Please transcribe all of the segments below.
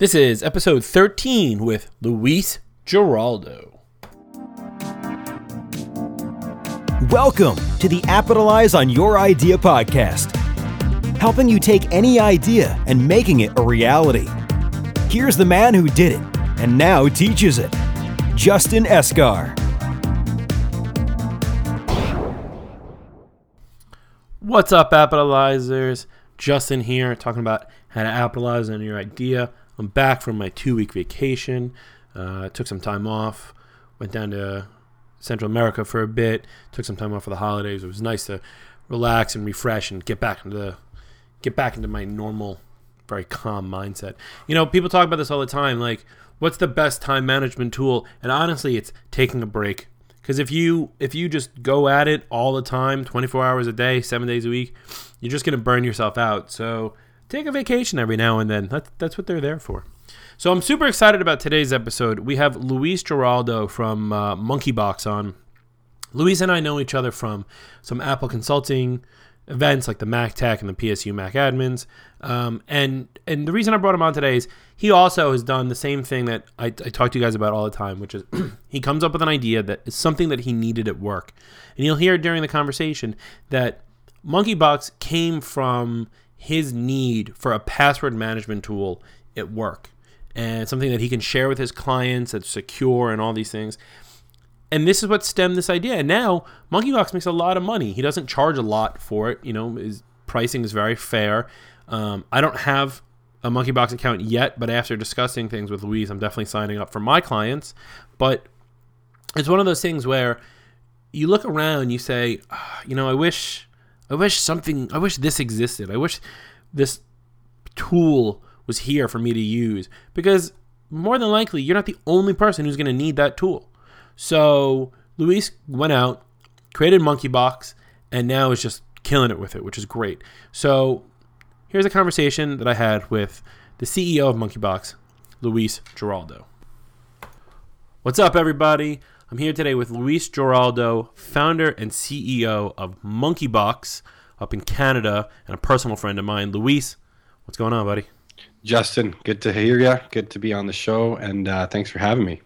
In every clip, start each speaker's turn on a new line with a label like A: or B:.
A: This is episode 13 with Luis Giraldo.
B: Welcome to the Capitalize on Your Idea podcast, helping you take any idea and making it a reality. Here's the man who did it and now teaches it Justin Esgar.
A: What's up, capitalizers? Justin here, talking about how to capitalize on your idea. I'm back from my two week vacation. Uh, took some time off. Went down to Central America for a bit. Took some time off for the holidays. It was nice to relax and refresh and get back into the get back into my normal, very calm mindset. You know, people talk about this all the time. Like, what's the best time management tool? And honestly, it's taking a break. Because if you if you just go at it all the time, 24 hours a day, seven days a week, you're just gonna burn yourself out. So take a vacation every now and then. That's that's what they're there for. So I'm super excited about today's episode. We have Luis Giraldo from uh, Monkeybox on. Luis and I know each other from some Apple consulting events like the Mac Tech and the PSU Mac Admins. Um, and and the reason I brought him on today is he also has done the same thing that I, I talk to you guys about all the time, which is he comes up with an idea that is something that he needed at work. And you'll hear during the conversation that Monkeybox came from his need for a password management tool at work and something that he can share with his clients that's secure and all these things. And this is what stemmed this idea. And now Monkeybox makes a lot of money. He doesn't charge a lot for it. You know, his pricing is very fair. Um, I don't have a Monkeybox account yet, but after discussing things with Luis, I'm definitely signing up for my clients. But it's one of those things where you look around, you say, oh, you know, I wish, I wish something, I wish this existed. I wish this tool was here for me to use because more than likely you're not the only person who's going to need that tool. So Luis went out, created Monkeybox, and now is just killing it with it, which is great. So here's a conversation that I had with the CEO of Monkeybox, Luis Giraldo. What's up, everybody? I'm here today with Luis Giraldo, founder and CEO of Monkeybox up in Canada, and a personal friend of mine. Luis, what's going on, buddy?
C: Justin, good to hear you. Good to be on the show, and uh, thanks for having me.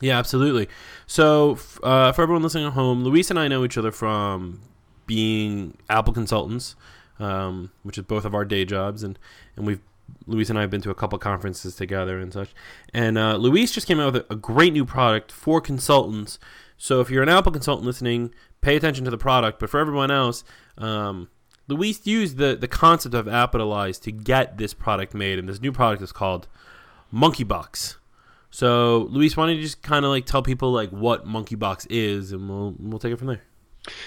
A: Yeah, absolutely. So, uh, for everyone listening at home, Luis and I know each other from being Apple consultants, um, which is both of our day jobs, and and we've Luis and I have been to a couple conferences together and such. And uh, Luis just came out with a, great new product for consultants. So if you're an Apple consultant listening, pay attention to the product. But for everyone else, um, Luis used the, the concept of Appitalize to get this product made, and this new product is called Monkeybox. So, Luis, why don't you just kind of like tell people like what Monkeybox is, and we'll we'll take it from there.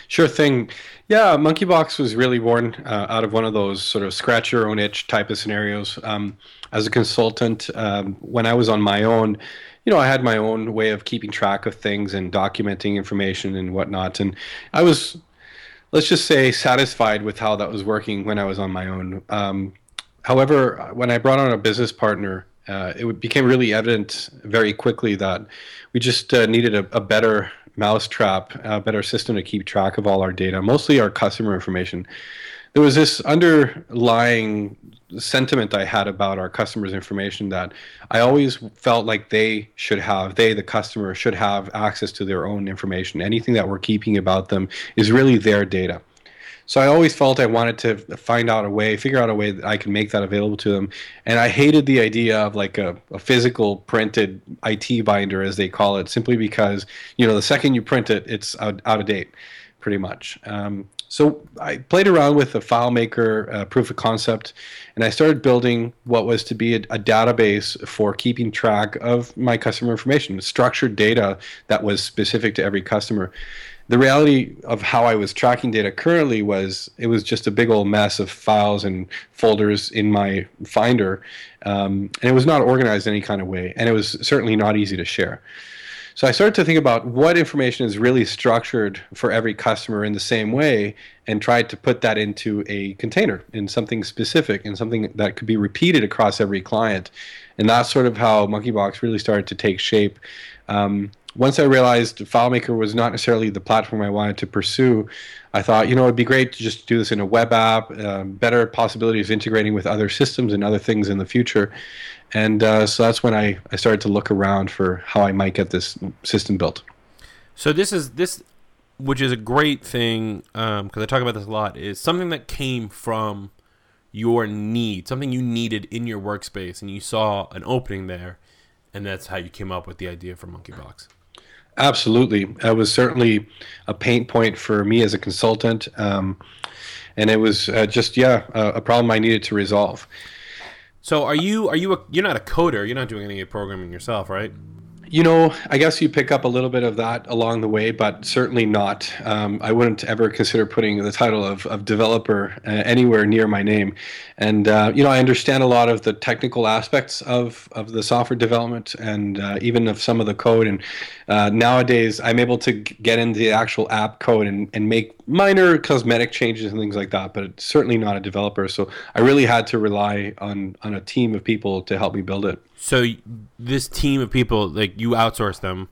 C: Sure thing. Yeah, Monkeybox was really born uh, out of one of those sort of scratch your own itch type of scenarios. Um, as a consultant, um, when I was on my own, you know, I had my own way of keeping track of things and documenting information and whatnot. And I was, let's just say, satisfied with how that was working when I was on my own. Um, however, when I brought on a business partner, uh, it became really evident very quickly that we just uh, needed a, a better mousetrap, a better system to keep track of all our data, mostly our customer information. There was this underlying sentiment I had about our customers' information that I always felt like they should have, they, the customer, should have access to their own information. Anything that we're keeping about them is really their data. So I always felt I wanted to find out a way, figure out a way that I can make that available to them. And I hated the idea of like a, a physical printed IT binder, as they call it, simply because, you know, the second you print it, it's out, out of date, pretty much. Um, so I played around with a FileMaker uh, proof of concept, and I started building what was to be a, a, database for keeping track of my customer information, structured data that was specific to every customer the reality of how I was tracking data currently was it was just a big old mess of files and folders in my Finder, um, and it was not organized any kind of way, and it was certainly not easy to share. So I started to think about what information is really structured for every customer in the same way, and tried to put that into a container in something specific and something that could be repeated across every client. And that's sort of how Monkeybox really started to take shape. Um, once I realized FileMaker was not necessarily the platform I wanted to pursue, I thought, you know, it'd be great to just do this in a web app, um, better possibilities integrating with other systems and other things in the future. And uh, so that's when I, I started to look around for how I might get this system built.
A: So this is this, which is a great thing because um, I talk about this a lot. Is something that came from your need, something you needed in your workspace, and you saw an opening there, and that's how you came up with the idea for Monkeybox.
C: Absolutely, that was certainly a pain point for me as a consultant, um, and it was uh, just yeah a, a problem I needed to resolve.
A: So are you are you a, you're not a coder? You're not doing any programming yourself, right?
C: You know, I guess you pick up a little bit of that along the way, but certainly not. Um, I wouldn't ever consider putting the title of, of developer uh, anywhere near my name. And, uh, you know, I understand a lot of the technical aspects of, of the software development and uh, even of some of the code. And uh, nowadays, I'm able to get into the actual app code and, and make minor cosmetic changes and things like that, but it's certainly not a developer. So I really had to rely on, on a team of people to help me build it.
A: So this team of people, like you outsource them,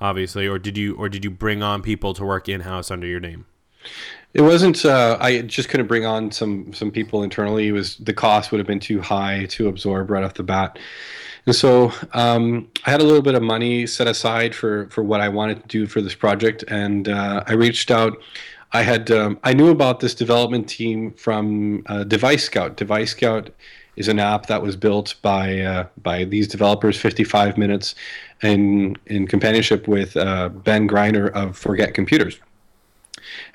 A: obviously, or did you or did you bring on people to work in house under your name?
C: It wasn't. Uh, I just couldn't bring on some some people internally. It was the cost would have been too high to absorb right off the bat. And so um, I had a little bit of money set aside for for what I wanted to do for this project, and uh, I reached out. I had um, I knew about this development team from uh, Device Scout. Device Scout is an app that was built by uh, by these developers, 55 Minutes, in in companionship with uh, Ben Greiner of Forget Computers.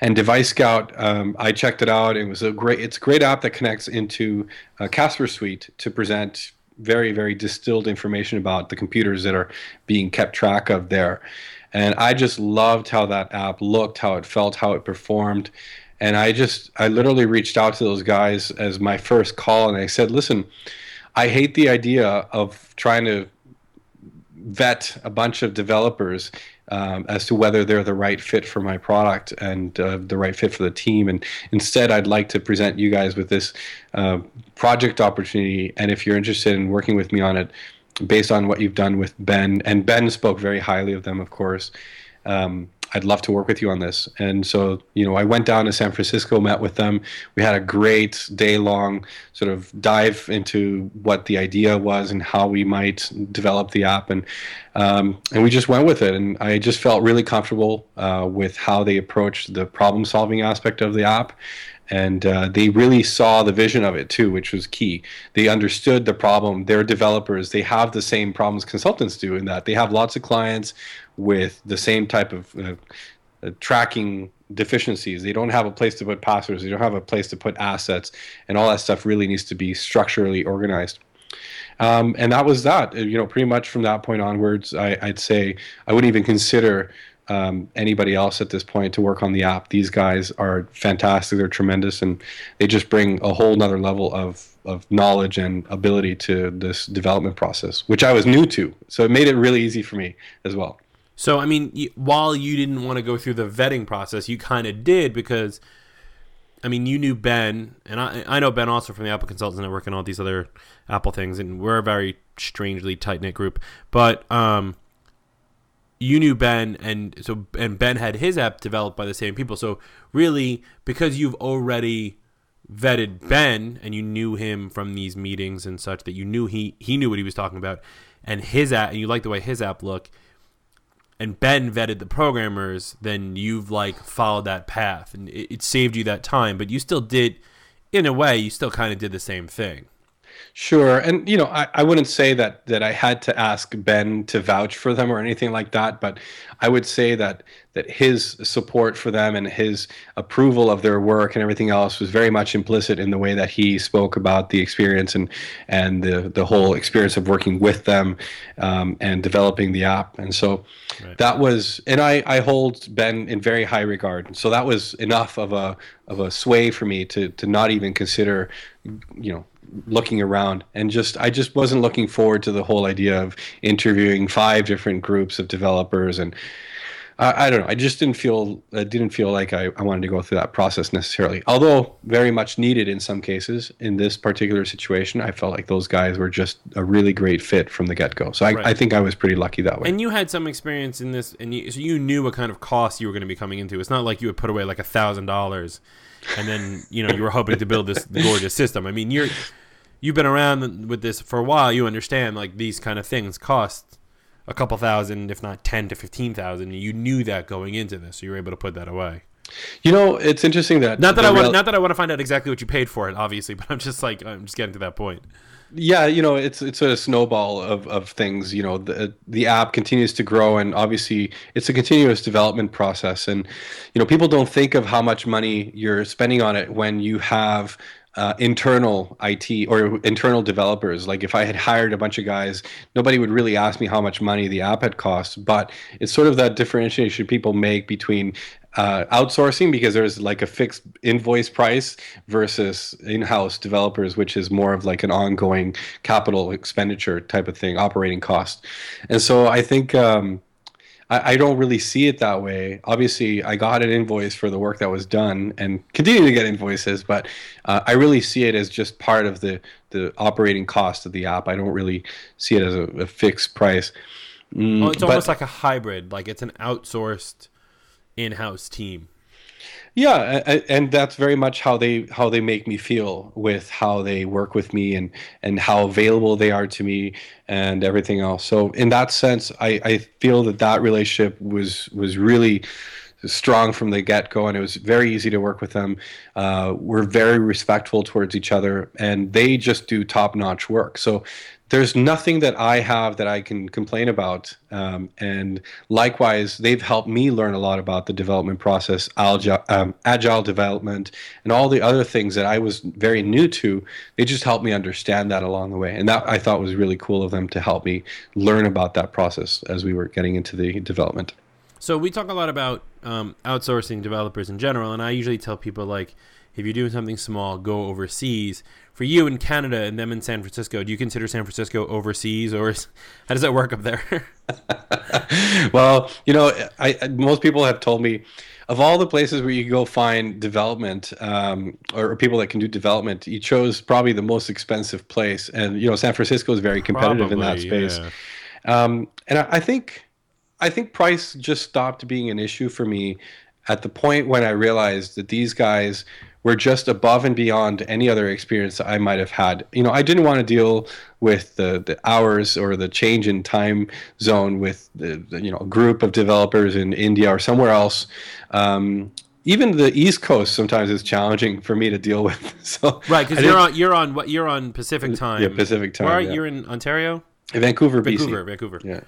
C: And Device Scout, um, I checked it out. It was a great. It's a great app that connects into uh, Casper Suite to present very very distilled information about the computers that are being kept track of there. And I just loved how that app looked, how it felt, how it performed and I just I literally reached out to those guys as my first call, and I said, "Listen, I hate the idea of trying to vet a bunch of developers um, as to whether they're the right fit for my product and uh, the right fit for the team. And instead, I'd like to present you guys with this uh, project opportunity. And if you're interested in working with me on it, based on what you've done with Ben, and Ben spoke very highly of them, of course." Um, I'd love to work with you on this. And so, you know, I went down to San Francisco, met with them. We had a great day long sort of dive into what the idea was and how we might develop the app. And, um, and we just went with it. And I just felt really comfortable uh, with how they approached the problem solving aspect of the app. And uh, they really saw the vision of it too, which was key. They understood the problem. They're developers. They have the same problems consultants do in that they have lots of clients with the same type of uh, uh, tracking deficiencies. They don't have a place to put passwords. They don't have a place to put assets, and all that stuff really needs to be structurally organized. Um, and that was that. Uh, you know, pretty much from that point onwards, I, would say I wouldn't even consider um, anybody else at this point to work on the app. These guys are fantastic. They're tremendous, and they just bring a whole nother level of of knowledge and ability to this development process, which I was new to. So it made it really easy for me as well.
A: So I mean, while you didn't want to go through the vetting process, you kind of did because, I mean, you knew Ben, and I I know Ben also from the Apple Consultants Network and all these other Apple things, and we're a very strangely tight knit group. But um, you knew Ben, and so and Ben had his app developed by the same people. So really, because you've already vetted Ben and you knew him from these meetings and such, that you knew he he knew what he was talking about, and his app, and you liked the way his app looked and Ben vetted the programmers, then you've like followed that path and it, it saved you that time. But you still did, in a way, you still kind of did the same thing.
C: Sure, and you know, I, I wouldn't say that that I had to ask Ben to vouch for them or anything like that, but I would say that that his support for them and his approval of their work and everything else was very much implicit in the way that he spoke about the experience and and the the whole experience of working with them um, and developing the app. And so right. that was, and I I hold Ben in very high regard. So that was enough of a of a sway for me to to not even consider, you know looking around and just I just wasn't looking forward to the whole idea of interviewing five different groups of developers and I, I don't know. I just didn't feel I didn't feel like I, I wanted to go through that process necessarily. Although very much needed in some cases. In this particular situation, I felt like those guys were just a really great fit from the get go. So I,
A: Right.
C: I think I was pretty lucky that way.
A: And you had some experience in this, and you, so you knew what kind of cost you were going to be coming into. It's not like you would put away like a thousand dollars, and then you know you were hoping to build this gorgeous system. I mean, you're you've been around with this for a while. You understand like these kind of things cost a couple thousand, if not ten to fifteen thousand. You knew that going into this, so you were able to put that away.
C: You know, it's interesting that
A: Not that I want,
C: real-
A: not that I want to find out exactly what you paid for it, obviously, but I'm just like I'm just getting to that point.
C: yeah you know it's it's a snowball of, of things you know the the app continues to grow and obviously it's a continuous development process and you know people don't think of how much money you're spending on it when you have uh, internal IT or internal developers. Like if I had hired a bunch of guys, nobody would really ask me how much money the app had cost. But it's sort of that differentiation people make between uh, outsourcing because there's like a fixed invoice price versus in-house developers, which is more of like an ongoing capital expenditure type of thing, operating cost. And so I think. Um, I, I don't really see it that way. Obviously, I got an invoice for the work that was done and continue to get invoices, but uh, I really see it as just part of the, the operating cost of the app. I don't really see it as a, a fixed price. Mm,
A: Well, it's
C: but-
A: almost like a hybrid, like it's an outsourced in-house team.
C: Yeah, and that's very much how they how they make me feel with how they work with me and and how available they are to me and everything else. So in that sense, I, I feel that that relationship was was really strong from the get go, and it was very easy to work with them. Uh, we're very respectful towards each other, and they just do top notch work. So there's nothing that I have that I can complain about. Um, and likewise, they've helped me learn a lot about the development process, agile, um, agile development, and all the other things that I was very new to. They just helped me understand that along the way. And that I thought was really cool of them to help me learn about that process as we were getting into the development.
A: So we talk a lot about um, outsourcing developers in general, and I usually tell people like, if you're doing something small, go overseas. For you in Canada and them in San Francisco, do you consider San Francisco overseas, or is, how does that work up there?
C: well, you know, I, I most people have told me of all the places where you can go find development um, or, or people that can do development, you chose probably the most expensive place. And you know, San Francisco is very competitive in that space.
A: yeah.
C: Um, and I, I think, I think price just stopped being an issue for me at the point when I realized that these guys were just above and beyond any other experience that I might have had. You know, I didn't want to deal with the, the hours or the change in time zone with the, the you know group of developers in India or somewhere else. Um, even the East Coast sometimes is challenging for me to deal with. So
A: Right, because you're on you're on what you're on Pacific time.
C: Yeah, Pacific time,
A: Where are,
C: yeah.
A: You're in Ontario,
C: Vancouver, BC.
A: Vancouver, Vancouver.
C: Yeah.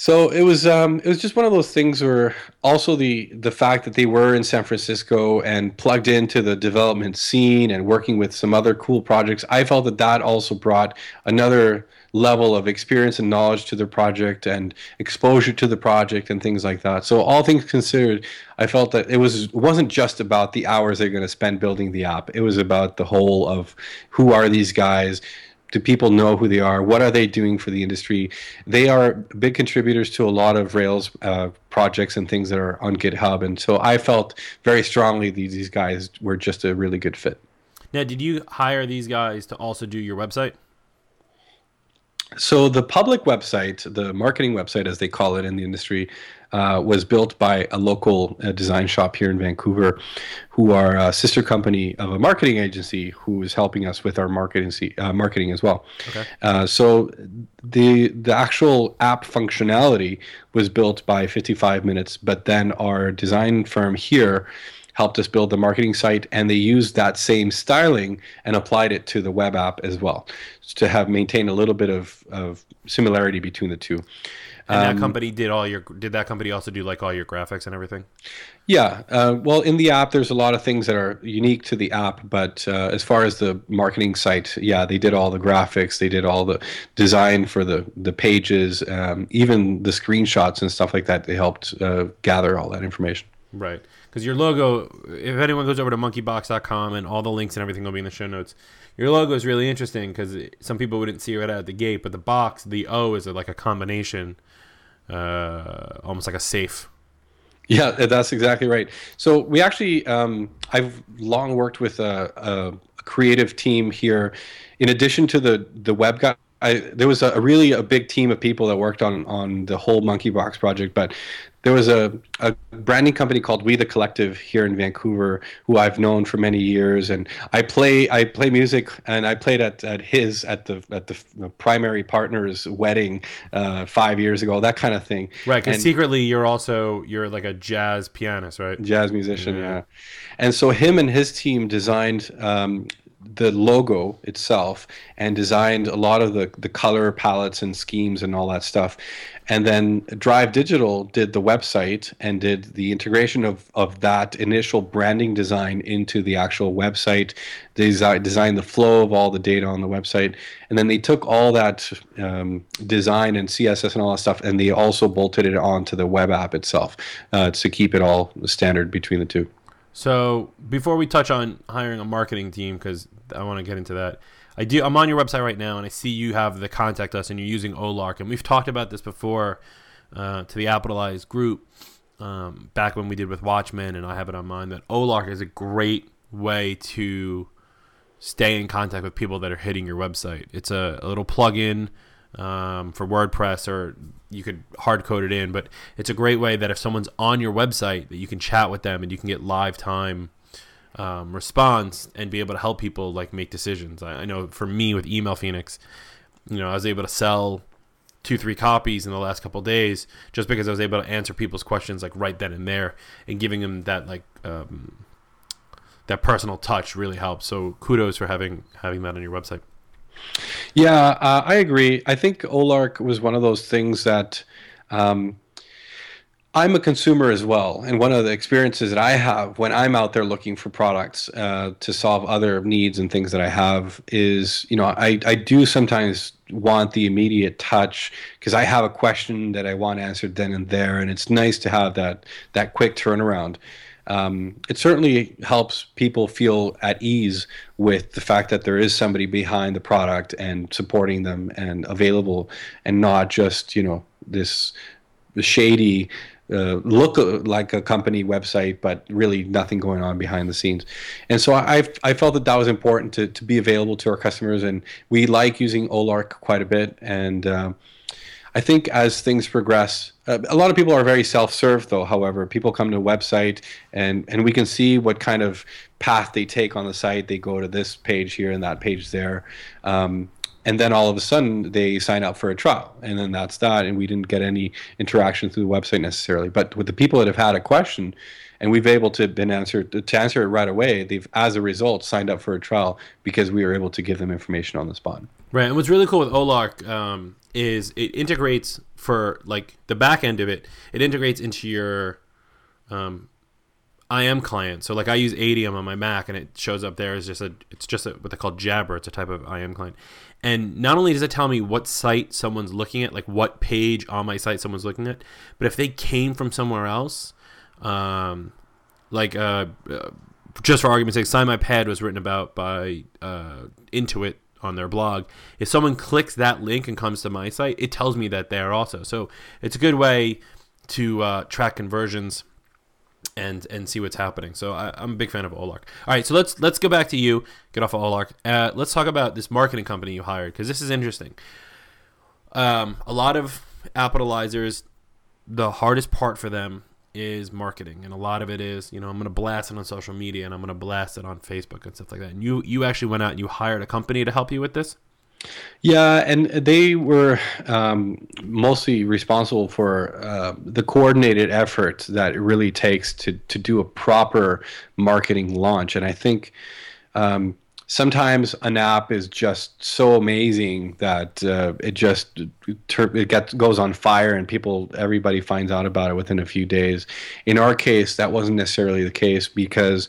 C: So it was um, it was just one of those things where also the the fact that they were in San Francisco and plugged into the development scene and working with some other cool projects, I felt that that also brought another level of experience and knowledge to the project and exposure to the project and things like that. So all things considered, I felt that it was it wasn't just about the hours they're going to spend building the app. It was about the whole of who are these guys do people know who they are? What are they doing for the industry? They are big contributors to a lot of Rails uh, projects and things that are on GitHub, and so I felt very strongly these these guys were just a really good fit.
A: Now, did you hire these guys to also do your website?
C: So the public website, the marketing website, as they call it in the industry, uh, was built by a local uh, design shop here in Vancouver, who are a sister company of a marketing agency who is helping us with our marketing uh, marketing as well.
A: Okay.
C: Uh, so the the actual app functionality was built by 55 Minutes, but then our design firm here helped us build the marketing site and they used that same styling and applied it to the web app as well to have maintained a little bit of, of similarity between the two
A: And
C: Um,
A: that company did all your. Did that company also do like all your graphics and everything?
C: yeah uh, well in the app there's a lot of things that are unique to the app but uh, as far as the marketing site yeah they did all the graphics they did all the design for the the pages um, even the screenshots and stuff like that they helped uh, gather all that information
A: Right. Because your logo, if anyone goes over to monkeybox.com and all the links and everything will be in the show notes, your logo is really interesting because some people wouldn't see it right out of the gate, but the box, the O is like a combination uh, almost like a safe.
C: Yeah, that's exactly right. So we actually, um, I've long worked with a, a, creative team here. In addition to the the web guy, I, there was a, a, really a big team of people that worked on on the whole Monkey Box project, but there was a, a branding company called We the Collective here in Vancouver, who I've known for many years, and I play I play music, and I played at, at his at the at the primary partner's wedding uh, five years ago, that kind of thing.
A: Right, because secretly you're also you're like a jazz pianist, right?
C: Jazz musician, yeah. yeah. And so him and his team designed um, the logo itself and designed a lot of the the color palettes and schemes and all that stuff. And then drive digital did the website and did the integration of, of that initial branding design into the actual website they design, designed the flow of all the data on the website. And then they took all that um, design and css and all that stuff and they also bolted it onto the web app itself uh, to keep it all standard between the two
A: so before we touch on hiring a marketing team because i want to get into that I do. I'm on your website right now, and I see you have the contact us, and you're using Olark, and we've talked about this before uh, to the Appleize group um, back when we did with Watchmen, and I have it on mine that Olark is a great way to stay in contact with people that are hitting your website. It's a, a little plugin um, for WordPress, or you could hard code it in, but it's a great way that if someone's on your website, that you can chat with them and you can get live time um, response and be able to help people like make decisions. I, I, know for me with Email Phoenix, you know, I was able to sell two three copies in the last couple days just because I was able to answer people's questions like right then and there and giving them that like um, that personal touch really helps. So kudos for having having that on your website.
C: Yeah, uh, I agree. I think Olark was one of those things that. Um, I'm a consumer as well, and one of the experiences that I have when I'm out there looking for products uh, to solve other needs and things that I have is, you know, I, I do sometimes want the immediate touch because I have a question that I want answered then and there, and it's nice to have that that quick turnaround. Um, it certainly helps people feel at ease with the fact that there is somebody behind the product and supporting them and available, and not just you know this shady uh, look like a company website, but really nothing going on behind the scenes. And so I, I felt that that was important to, to be available to our customers, and we like using Olark quite a bit. And uh, I think as things progress, uh, a lot of people are very self-serve, though. However, people come to a website, and and we can see what kind of path they take on the site. They go to this page here and that page there. Um, and then all of a sudden they sign up for a trial and then that's that and we didn't get any interaction through the website necessarily but with the people that have had a question and we've able to been answered to answer it right away they've as a result signed up for a trial because we were able to give them information on the spot
A: right and what's really cool with olark um, is it integrates for like the back end of it it integrates into your um, IM client. So like I use Adium on my Mac, and it shows up there as just a. It's just a, what they call Jabber. It's a type of IM client, and not only does it tell me what site someone's looking at, like what page on my site someone's looking at, but if they came from somewhere else, um, like uh, uh, just for argument's sake, Sign My Pad was written about by uh, Intuit on their blog. If someone clicks that link and comes to my site, it tells me that they're also. So it's a good way to uh, track conversions and and see what's happening. So I, am a big fan of Olark. All right, so let's let's go back to you. Get off of Olark. Uh, let's talk about this marketing company you hired because this is interesting. Um, a lot of Appleizers, the hardest part for them is marketing, and a lot of it is you know I'm going to blast it on social media and I'm going to blast it on Facebook and stuff like that. And you you actually went out and you hired a company to help you with this.
C: Yeah, and they were um, mostly responsible for uh, the coordinated effort that it really takes to to do a proper marketing launch. And I think um, sometimes an app is just so amazing that uh, it just it gets goes on fire and people everybody finds out about it within a few days. In our case, that wasn't necessarily the case because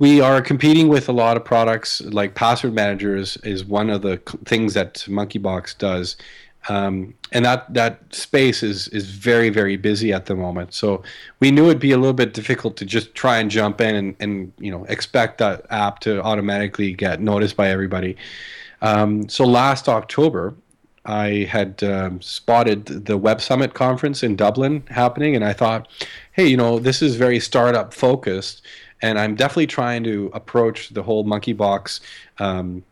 C: we are competing with a lot of products like password managers is one of the things that monkeybox does um, and that that space is is very very busy at the moment. So we knew it'd be a little bit difficult to just try and jump in and, and you know expect that app to automatically get noticed by everybody. Um, so last october I had um, spotted the Web Summit conference in Dublin happening, and I thought, hey, you know, this is very startup focused, and I'm definitely trying to approach the whole Monkeybox um,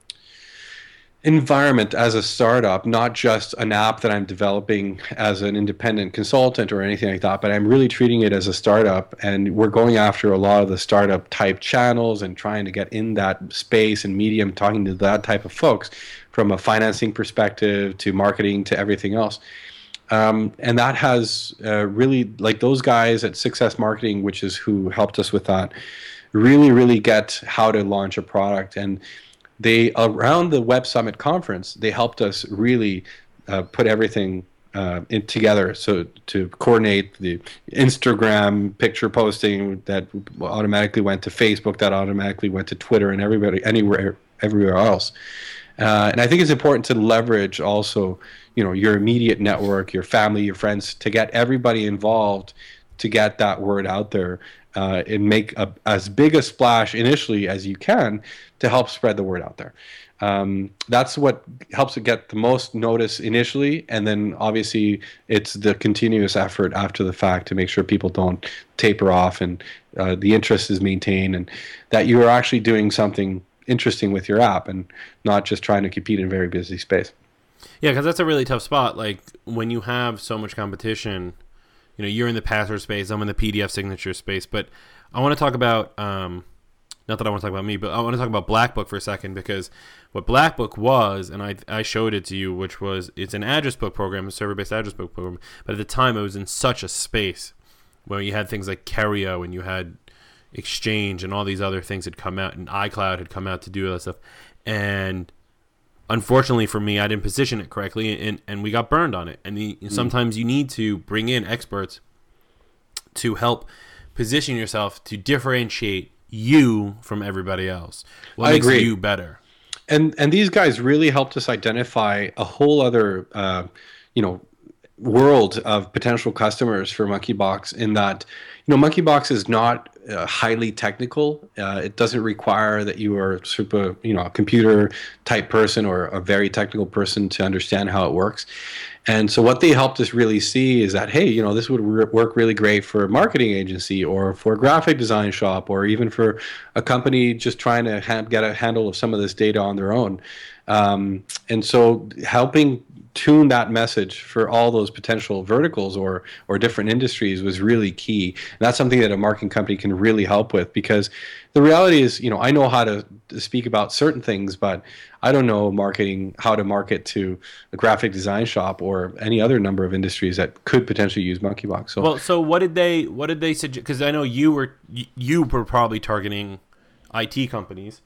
C: environment as a startup, not just an app that I'm developing as an independent consultant or anything like that, but I'm really treating it as a startup. And we're going after a lot of the startup type channels and trying to get in that space and medium, talking to that type of folks from a financing perspective to marketing to everything else. Um, and that has uh, really, like those guys at Success Marketing, which is who helped us with that, really, really get how to launch a product. And they around the Web Summit conference, they helped us really uh, put everything uh, in, together. So to coordinate the Instagram picture posting that automatically went to Facebook, that automatically went to Twitter, and everybody anywhere everywhere else. Uh, and I think it's important to leverage also, you know, your immediate network, your family, your friends, to get everybody involved to get that word out there uh, and make a, as big a splash initially as you can to help spread the word out there. Um, that's what helps it get the most notice initially, and then obviously it's the continuous effort after the fact to make sure people don't taper off and uh, the interest is maintained, and that you are actually doing something interesting with your app and not just trying to compete in a very busy space.
A: Yeah, because that's a really tough spot. Like when you have so much competition, you know, you're in the password space, I'm in the PDF signature space. But I want to talk about, um, not that I want to talk about me, but I want to talk about Blackbook for a second because what Blackbook was, and I, I showed it to you, which was it's an address book program, a server based address book program. But at the time, it was in such a space where you had things like Kerio and you had Exchange and all these other things had come out, and iCloud had come out to do all that stuff. And unfortunately for me, I didn't position it correctly, and, and we got burned on it. And the, mm. sometimes you need to bring in experts to help position yourself to differentiate you from everybody else. What I makes agree. you better?
C: And and these guys really helped us identify a whole other, uh, you know, world of potential customers for Monkeybox. In that, you know, Monkeybox is not uh, highly technical. Uh, it doesn't require that you are super, you know, a computer type person or a very technical person to understand how it works. And so what they helped us really see is that hey, you know, this would re- work really great for a marketing agency or for a graphic design shop or even for a company just trying to ha- get a handle of some of this data on their own. Um, and so helping tune that message for all those potential verticals or or different industries was really key. And that's something that a marketing company can really help with because the reality is, you know, I know how to, to speak about certain things, but I don't know marketing how to market to a graphic design shop or any other number of industries that could potentially use Monkeybox.
A: So well, so what did they what did they suggest? Because I know you were you were probably targeting IT companies.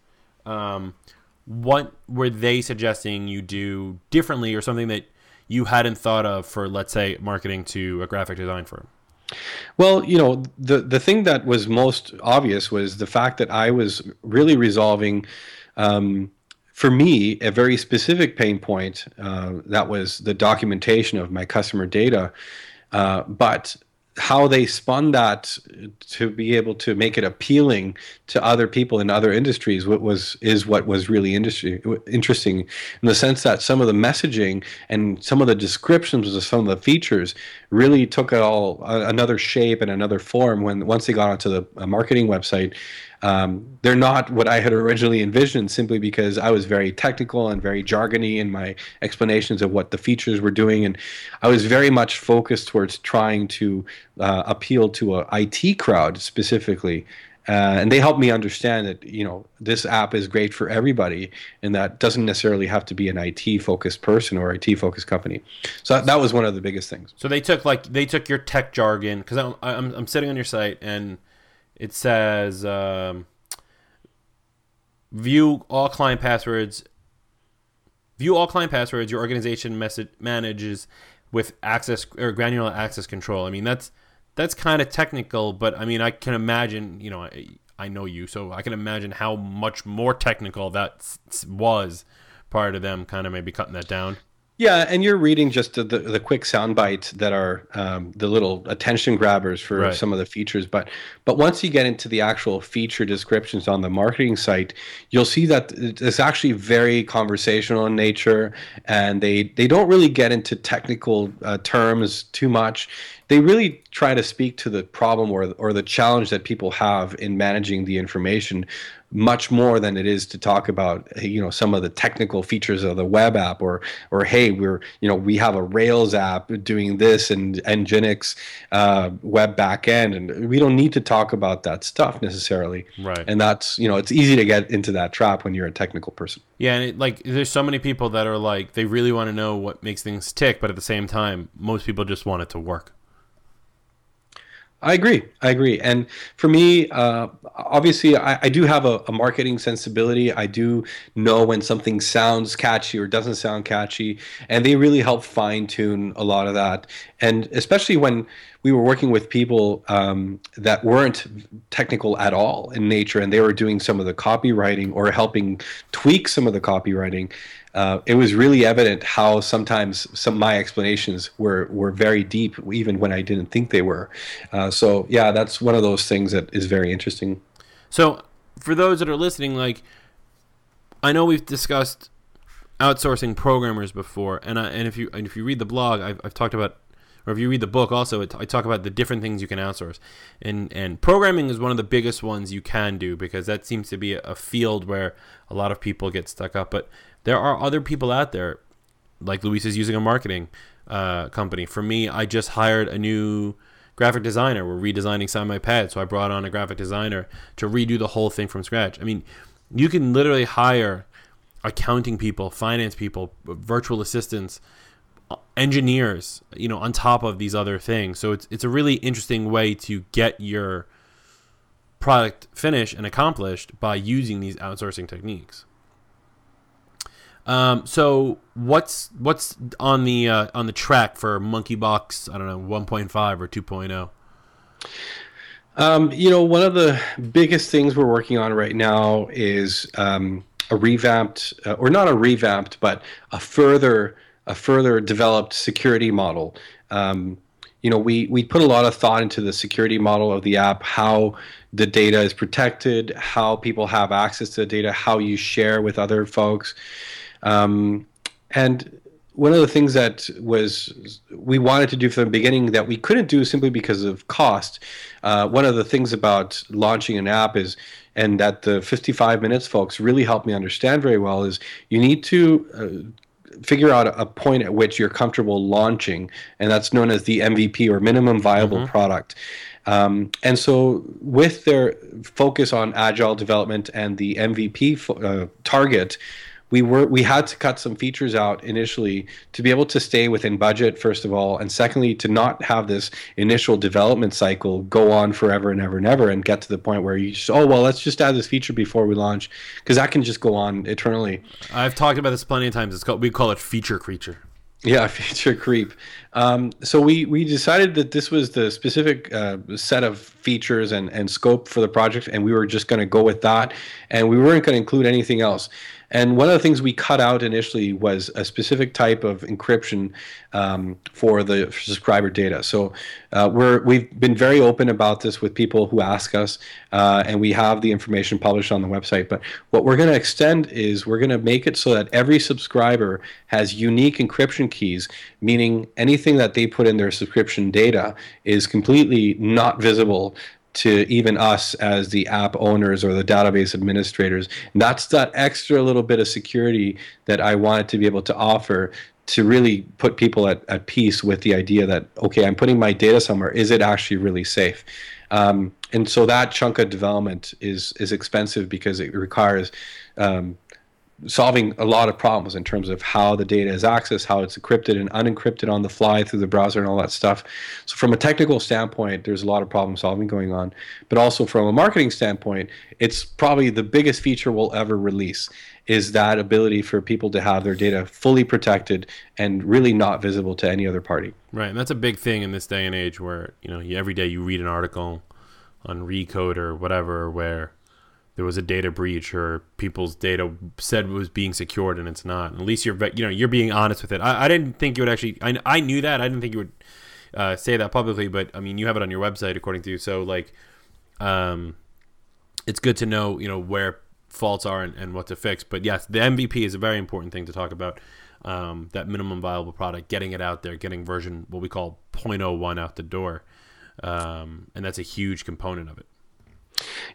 A: Um, what were they suggesting you do differently or something that you hadn't thought of for let's say marketing to a graphic design firm
C: well, you know, the the thing that was most obvious was the fact that I was really resolving, um, for me, a very specific pain point. Uh, that was the documentation of my customer data, uh, but how they spun that to be able to make it appealing to other people in other industries what was is what was really industry interesting in the sense that some of the messaging and some of the descriptions of some of the features really took it all another shape and another form when once they got onto the uh, marketing website um, they're not what I had originally envisioned simply because I was very technical and very jargony in my explanations of what the features were doing. And I was very much focused towards trying to uh, appeal to a IT crowd specifically. Uh, and they helped me understand that you know this app is great for everybody, and that doesn't necessarily have to be an IT focused person or IT focused company. So that, that was one of the biggest things.
A: So they took like they took your tech jargon because I'm, I'm I'm sitting on your site and it says um, view all client passwords. View all client passwords your organization message manages with access or granular access control. I mean that's that's kind of technical, but I mean I can imagine you know I, I know you, so I can imagine how much more technical that was prior to them kind of maybe cutting that down.
C: Yeah, and you're reading just the, the, quick sound bites that are um, the little attention grabbers for
A: Right.
C: some of the features. But but once you get into the actual feature descriptions on the marketing site, you'll see that it's actually very conversational in nature, and they they don't really get into technical uh, terms too much. They really try to speak to the problem or or the challenge that people have in managing the information much more than it is to talk about you know some of the technical features of the web app or or hey we're you know we have a rails app doing this and nginx uh, web backend and we don't need to talk about that stuff necessarily
A: Right.
C: and that's you know it's easy to get into that trap when you're a technical person
A: Yeah, and it, like there's so many people that are like they really want to know what makes things tick, but at the same time, most people just want it to work.
C: I agree. I agree. And for me, uh, obviously, I, I do have a, a marketing sensibility. I do know when something sounds catchy or doesn't sound catchy, and they really help fine tune a lot of that. And especially when we were working with people um, that weren't technical at all in nature, and they were doing some of the copywriting or helping tweak some of the copywriting. Uh, it was really evident how sometimes some my explanations were were very deep, even when I didn't think they were. Uh, so yeah, that's one of those things that is very interesting.
A: So, for those that are listening, like I know we've discussed outsourcing programmers before, and I, and if you and if you read the blog, I've, I've talked about, or if you read the book, also I talk about the different things you can outsource, and and programming is one of the biggest ones you can do because that seems to be a, field where a lot of people get stuck up, but there are other people out there, like Luis is using a marketing uh, company. For me, I just hired a new graphic designer. We're redesigning some of my pads, so I brought on a graphic designer to redo the whole thing from scratch. I mean, you can literally hire accounting people, finance people, virtual assistants, engineers, you know, on top of these other things. So it's it's a really interesting way to get your product finished and accomplished by using these outsourcing techniques. Um, so what's what's on the uh, on the track for Monkeybox? I don't know, 1.5 or oh? 2.0.
C: Um, you know, one of the biggest things we're working on right now is um, a revamped, uh, or not a revamped, but a further a further developed security model. Um, you know, we we put a lot of thought into the security model of the app, how the data is protected, how people have access to the data, how you share with other folks. Um, and one of the things that was we wanted to do from the beginning that we couldn't do simply because of cost. Uh, one of the things about launching an app is, and that the 55 minutes folks really helped me understand very well, is you need to uh, figure out a point at which you're comfortable launching, and that's known as the MVP or minimum viable product. Um, and so, with their focus on agile development and the MVP fo- uh, target, we were we had to cut some features out initially to be able to stay within budget first of all and secondly to not have this initial development cycle go on forever and ever and ever and get to the point where you just oh well let's just add this feature before we launch because that can just go on eternally
A: I've talked about this plenty of times. It's called we call it feature creature.
C: yeah, feature creep. Um, so we we decided that this was the specific uh, set of features and and scope for the project, and we were just going to go with that, and we weren't going to include anything else. And one of the things we cut out initially was a specific type of encryption um, for the subscriber data. So uh, we're we've been very open about this with people who ask us, uh, and we have the information published on the website. But what we're going to extend is we're going to make it so that every subscriber has unique encryption keys, meaning anything that they put in their subscription data is completely not visible to even us as the app owners or the database administrators. And that's that extra little bit of security that I wanted to be able to offer to really put people at, at peace with the idea that, okay, I'm putting my data somewhere. Is it actually really safe? Um, and so that chunk of development is is expensive because it requires um, solving a lot of problems in terms of how the data is accessed, how it's encrypted and unencrypted on the fly through the browser and all that stuff. So from a technical standpoint, there's a lot of problem solving going on. But also from a marketing standpoint, it's probably the biggest feature we'll ever release is that ability for people to have their data fully protected and really not visible to any other party.
A: Right, and that's a big thing in this day and age where you know every day you read an article on Recode or whatever where there was a data breach or people's data said was being secured and it's not. At least you're you know you're being honest with it. I, I didn't think you would actually. I, I knew that. I didn't think you would uh, say that publicly, but I mean you have it on your website according to you. So like, um, it's good to know you know where faults are and, and what to fix. But yes, the MVP is a very important thing to talk about. Um, that minimum viable product, getting it out there, getting version what we call 0.01 out the door, um, and that's a huge component of it.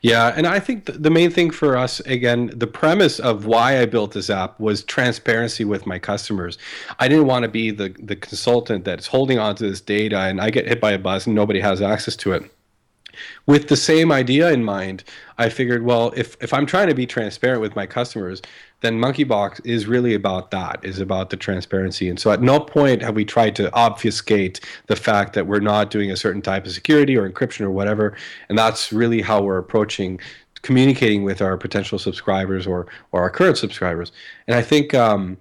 C: Yeah, and I think the main thing for us, again, the premise of why I built this app was transparency with my customers. I didn't want to be the the consultant that's holding on to this data, and I get hit by a bus and nobody has access to it. With the same idea in mind, I figured, well, if if I'm trying to be transparent with my customers, then Monkeybox is really about that, is about the transparency. And so at no point have we tried to obfuscate the fact that we're not doing a certain type of security or encryption or whatever. And that's really how we're approaching communicating with our potential subscribers or, or our current subscribers. And I think um,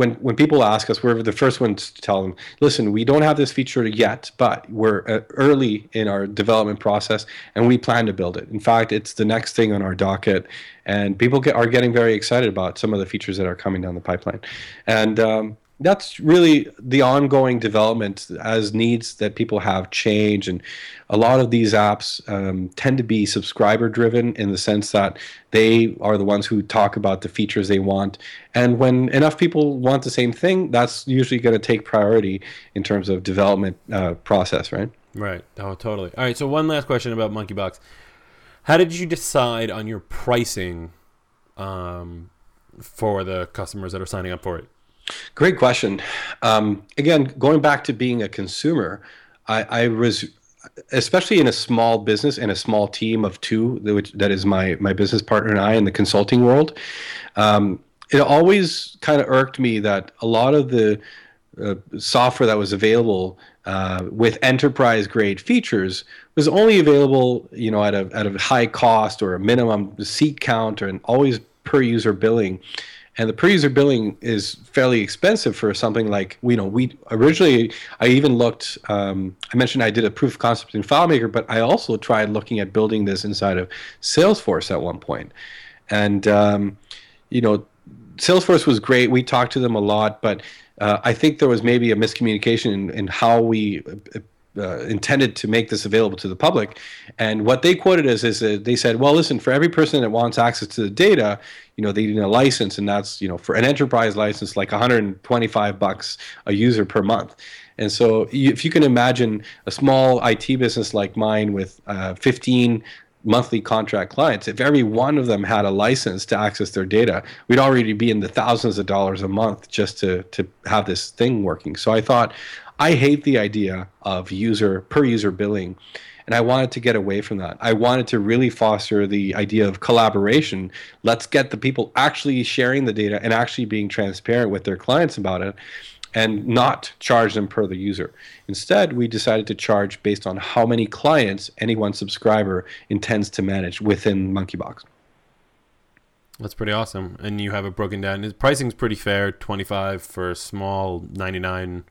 C: when when people ask us, we're the first ones to tell them, listen, we don't have this feature yet, but we're uh, early in our development process, and we plan to build it. In fact, it's the next thing on our docket, and people get, are getting very excited about some of the features that are coming down the pipeline, and um, that's really the ongoing development as needs that people have change. And a lot of these apps um, tend to be subscriber driven in the sense that they are the ones who talk about the features they want. And when enough people want the same thing that's usually going to take priority in terms of development uh, process right?
A: Right. Oh totally. All right so one last question about monkeybox. How did you decide on your pricing um, for the customers that are signing up for it
C: Great question. Um, again, going back to being a consumer, I, I, was, especially in a small business and a small team of two, which that is my my business partner and I in the consulting world. Um, it always kind of irked me that a lot of the uh, software that was available uh, with enterprise grade features was only available, you know, at a at a high cost or a minimum seat count or an always per user billing and the per user billing is fairly expensive for something like you know we originally I even looked um, I mentioned I did a proof of concept in FileMaker, but I also tried looking at building this inside of Salesforce at one point, and um, you know Salesforce was great. We talked to them a lot, but uh, I think there was maybe a miscommunication in, in how we uh, intended to make this available to the public. And what they quoted as is that they said, well, listen, for every person that wants access to the data, you know, they need a license, and that's you know for an enterprise license like 125 bucks a user per month. And so, if you can imagine a small IT business like mine with uh, 15 monthly contract clients, if every one of them had a license to access their data, we'd already be in the thousands of dollars a month just to to have this thing working. So I thought I hate the idea of user per user billing. And I wanted to get away from that. I wanted to really foster the idea of collaboration. Let's get the people actually sharing the data and actually being transparent with their clients about it and not charge them per the user. Instead, we decided to charge based on how many clients any one subscriber intends to manage within Monkeybox.
A: That's pretty awesome. And you have it broken down. Pricing's pretty fair, 25 for small, 99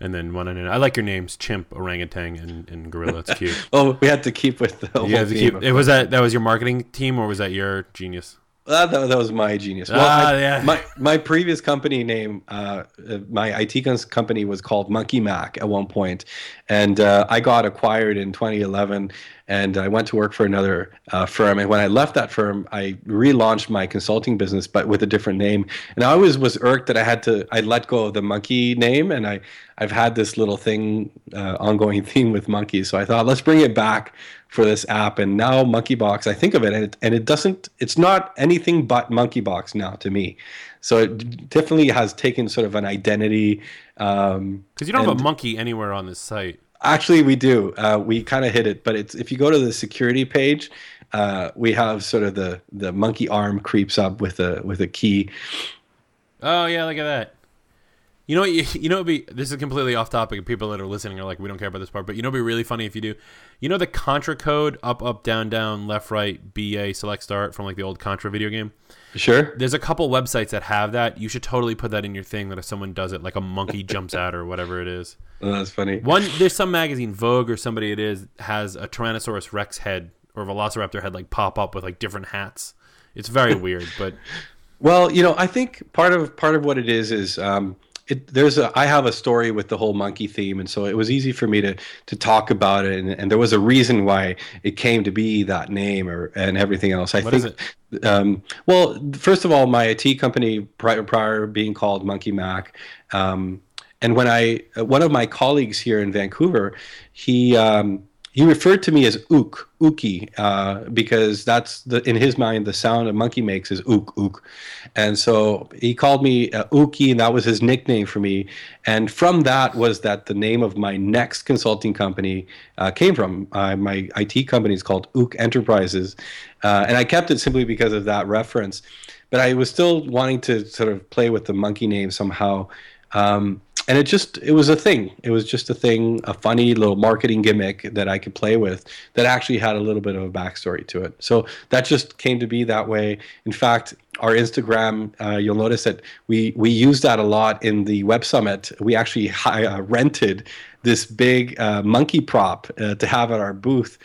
A: and then one in I like your names, chimp, orangutan, and, and gorilla. It's cute.
C: oh, we had to keep with the
A: whole Keep, it was that that was your marketing team, or was that your genius?
C: Uh, that, that was my genius. Well, ah, I, yeah. My my previous company name, uh, my IT company was called Monkey Mac at one point, and uh, I got acquired in 2011, and I went to work for another uh, firm. And when I left that firm, I relaunched my consulting business, but with a different name. And I always was irked that I had to I let go of the monkey name, and I I've had this little thing, uh, ongoing theme with monkeys. So I thought let's bring it back for this app and now monkeybox i think of it and, it and it doesn't it's not anything but monkeybox now to me. So it definitely has taken sort of an identity
A: because um, you don't have a monkey anywhere on this site.
C: Actually we do. Uh, we kind of hit it but it's if you go to the security page uh, we have sort of the the monkey arm creeps up with a with a key.
A: Oh yeah look at that you know, you, you know, be this is completely off topic. People that are listening are like, we don't care about this part. But you know, it'd be really funny if you do. You know, the Contra code up, up, down, down, left, right, BA, select, start from like the old Contra video game.
C: Sure.
A: There's a couple websites that have that. You should totally put that in your thing. That if someone does it, like a monkey jumps out or whatever it is.
C: Oh, that's funny.
A: One, there's some magazine, Vogue or somebody it is, has a Tyrannosaurus Rex head or Velociraptor head like pop up with like different hats it's very weird, but
C: Well, you know, I think part of part of what it is is um, it, there's a I have a story with the whole monkey theme, and so it was easy for me to to talk about it, and, and there was a reason why it came to be that name or and everything else. I
A: What is
C: think. Um, well, first of all, my IT company prior, prior being called Monkey Mac, um, and when I one of my colleagues here in Vancouver, he um, he referred to me as ook ookie uh, because that's the in his mind the sound a monkey makes is ook ook. And so he called me uh, ookie and that was his nickname for me. And from that was that the name of my next consulting company uh, came from. Uh, my IT company is called ook enterprises. Uh, and I kept it simply because of that reference. But I was still wanting to sort of play with the monkey name somehow. Um, and it just it was a thing. It was just a thing a funny little marketing gimmick that i could play with that actually had a little bit of a backstory to it. So that just came to be that way. In fact our instagram uh, you'll notice that we we use that a lot in the web summit. We actually hi- uh, rented this big uh, monkey prop uh, to have at our booth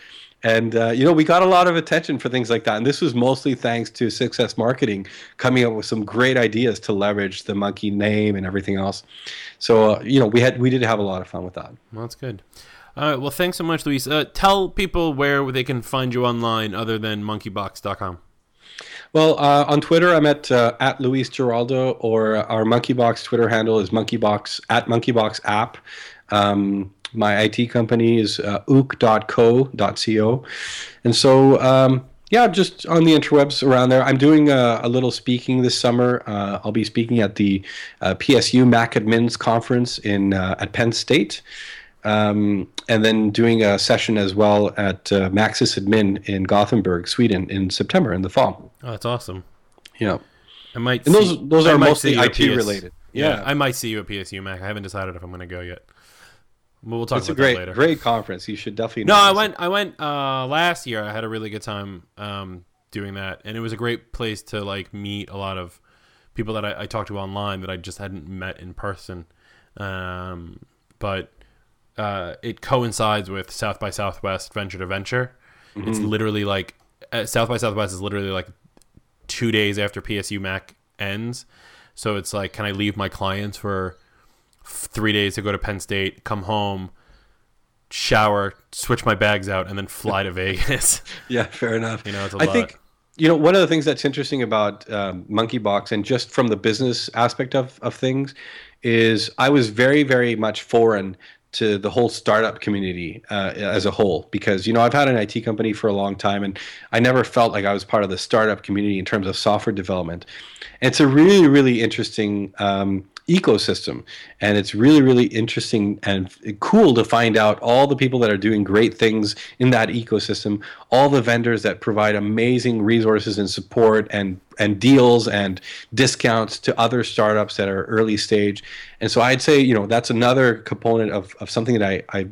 C: and uh, you know we got a lot of attention for things like that and this was mostly thanks to success marketing coming up with some great ideas to leverage the monkey name and everything else so uh, you know we had we did have a lot of fun with that
A: well, that's good. All right, well, thanks so much, Luis. Uh, tell people where they can find you online other than monkeybox.com.
C: well uh, on twitter i'm at uh, at luis geraldo or our monkeybox twitter handle is monkeybox at monkeybox app um, my IT company is uh, ook.co.co. And so, um, yeah, just on the interwebs around there. I'm doing a, a little speaking this summer. Uh, I'll be speaking at the uh, PSU Mac Admins conference in uh, at Penn State. Um, and then doing a session as well at uh, MacSysAdmin in Gothenburg, Sweden, in September in the fall.
A: Oh, that's awesome.
C: Yeah,
A: I might.
C: and those
A: see-
C: those
A: I
C: are mostly IT
A: PS
C: related.
A: Yeah.
C: Yeah,
A: I might see you at PSU Mac. I haven't decided if I'm going to go yet. We'll talk
C: it's a
A: about
C: great
A: that later.
C: great conference. You should definitely.
A: No, I
C: notice it.
A: went. I went uh, last year. I had a really good time um, doing that, and it was a great place to like meet a lot of people that I, I talked to online that I just hadn't met in person. Um, but uh, it coincides with South by Southwest Venture to Venture. It's literally like uh, South by Southwest is literally like two days after PSU Mac ends. So it's like, can I leave my clients for three days to go to Penn State, come home, shower, switch my bags out, and then fly to Vegas?
C: Yeah, fair enough.
A: You know, it's a
C: I
A: lot.
C: think you know one of the things that's interesting about um, Monkeybox, and just from the business aspect of of things, is I was very very much foreign to the whole startup community uh, as a whole because you know I've had an IT company for a long time and I never felt like I was part of the startup community in terms of software development. And it's a really really interesting um, ecosystem. And it's really really interesting and cool to find out all the people that are doing great things in that ecosystem all the vendors that provide amazing resources and support and and deals and discounts to other startups that are early stage. And so i'd say you know that's another component of, of something that i i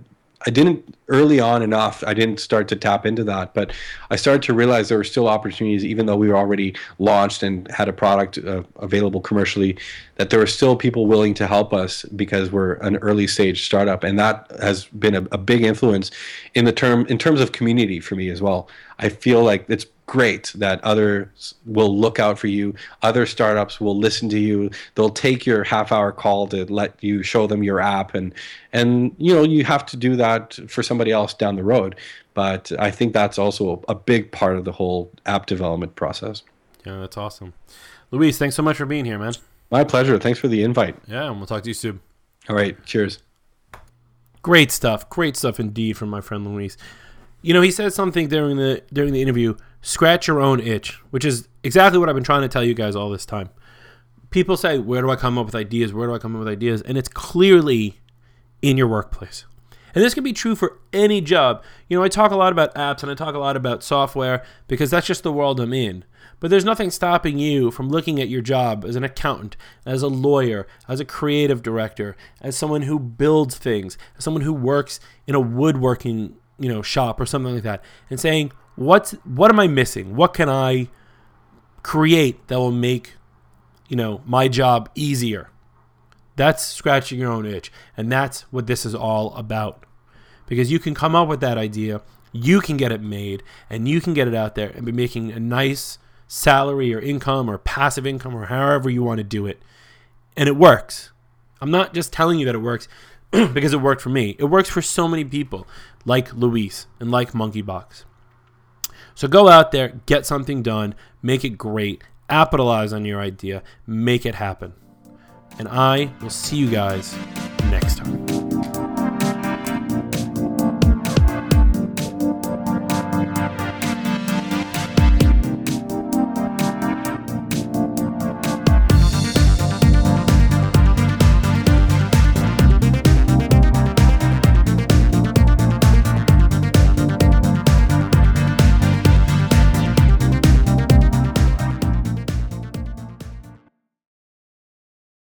C: I didn't early on enough. I didn't start to tap into that, but I started to realize there were still opportunities, even though we were already launched and had a product uh, available commercially. That there were still people willing to help us because we're an early stage startup, and that has been a, a big influence in the term in terms of community for me as well. I feel like it's great that others will look out for you. Other startups will listen to you. They'll take your half hour call to let you show them your app and and you know you have to do that for somebody else down the road. But I think that's also a big part of the whole app development process.
A: yeah, that's awesome. Luis, thanks so much for being here, man.
C: My pleasure. Thanks for the invite.
A: Yeah, and we'll talk to you soon.
C: All right. Cheers.
A: Great stuff. Great stuff indeed from my friend Luis. You know, he said something during the during the interview, scratch your own itch, which is exactly what I've been trying to tell you guys all this time. People say, "Where do I come up with ideas? Where do I come up with ideas?" And it's clearly in your workplace. And this can be true for any job. You know, I talk a lot about apps and I talk a lot about software because that's just the world I'm in. But there's nothing stopping you from looking at your job as an accountant, as a lawyer, as a creative director, as someone who builds things, as someone who works in a woodworking, you know, shop or something like that, and saying, "What's what am I missing? What can I create that will make, you know, my job easier?" That's scratching your own itch. And that's what this is all about. Because you can come up with that idea, you can get it made, and you can get it out there and be making a nice salary or income or passive income or however you want to do it. And it works. I'm not just telling you that it works because it worked for me. It works for so many people like Luis and like Monkey Box. So go out there, get something done, make it great, capitalize on your idea, make it happen. And I will see you guys next time.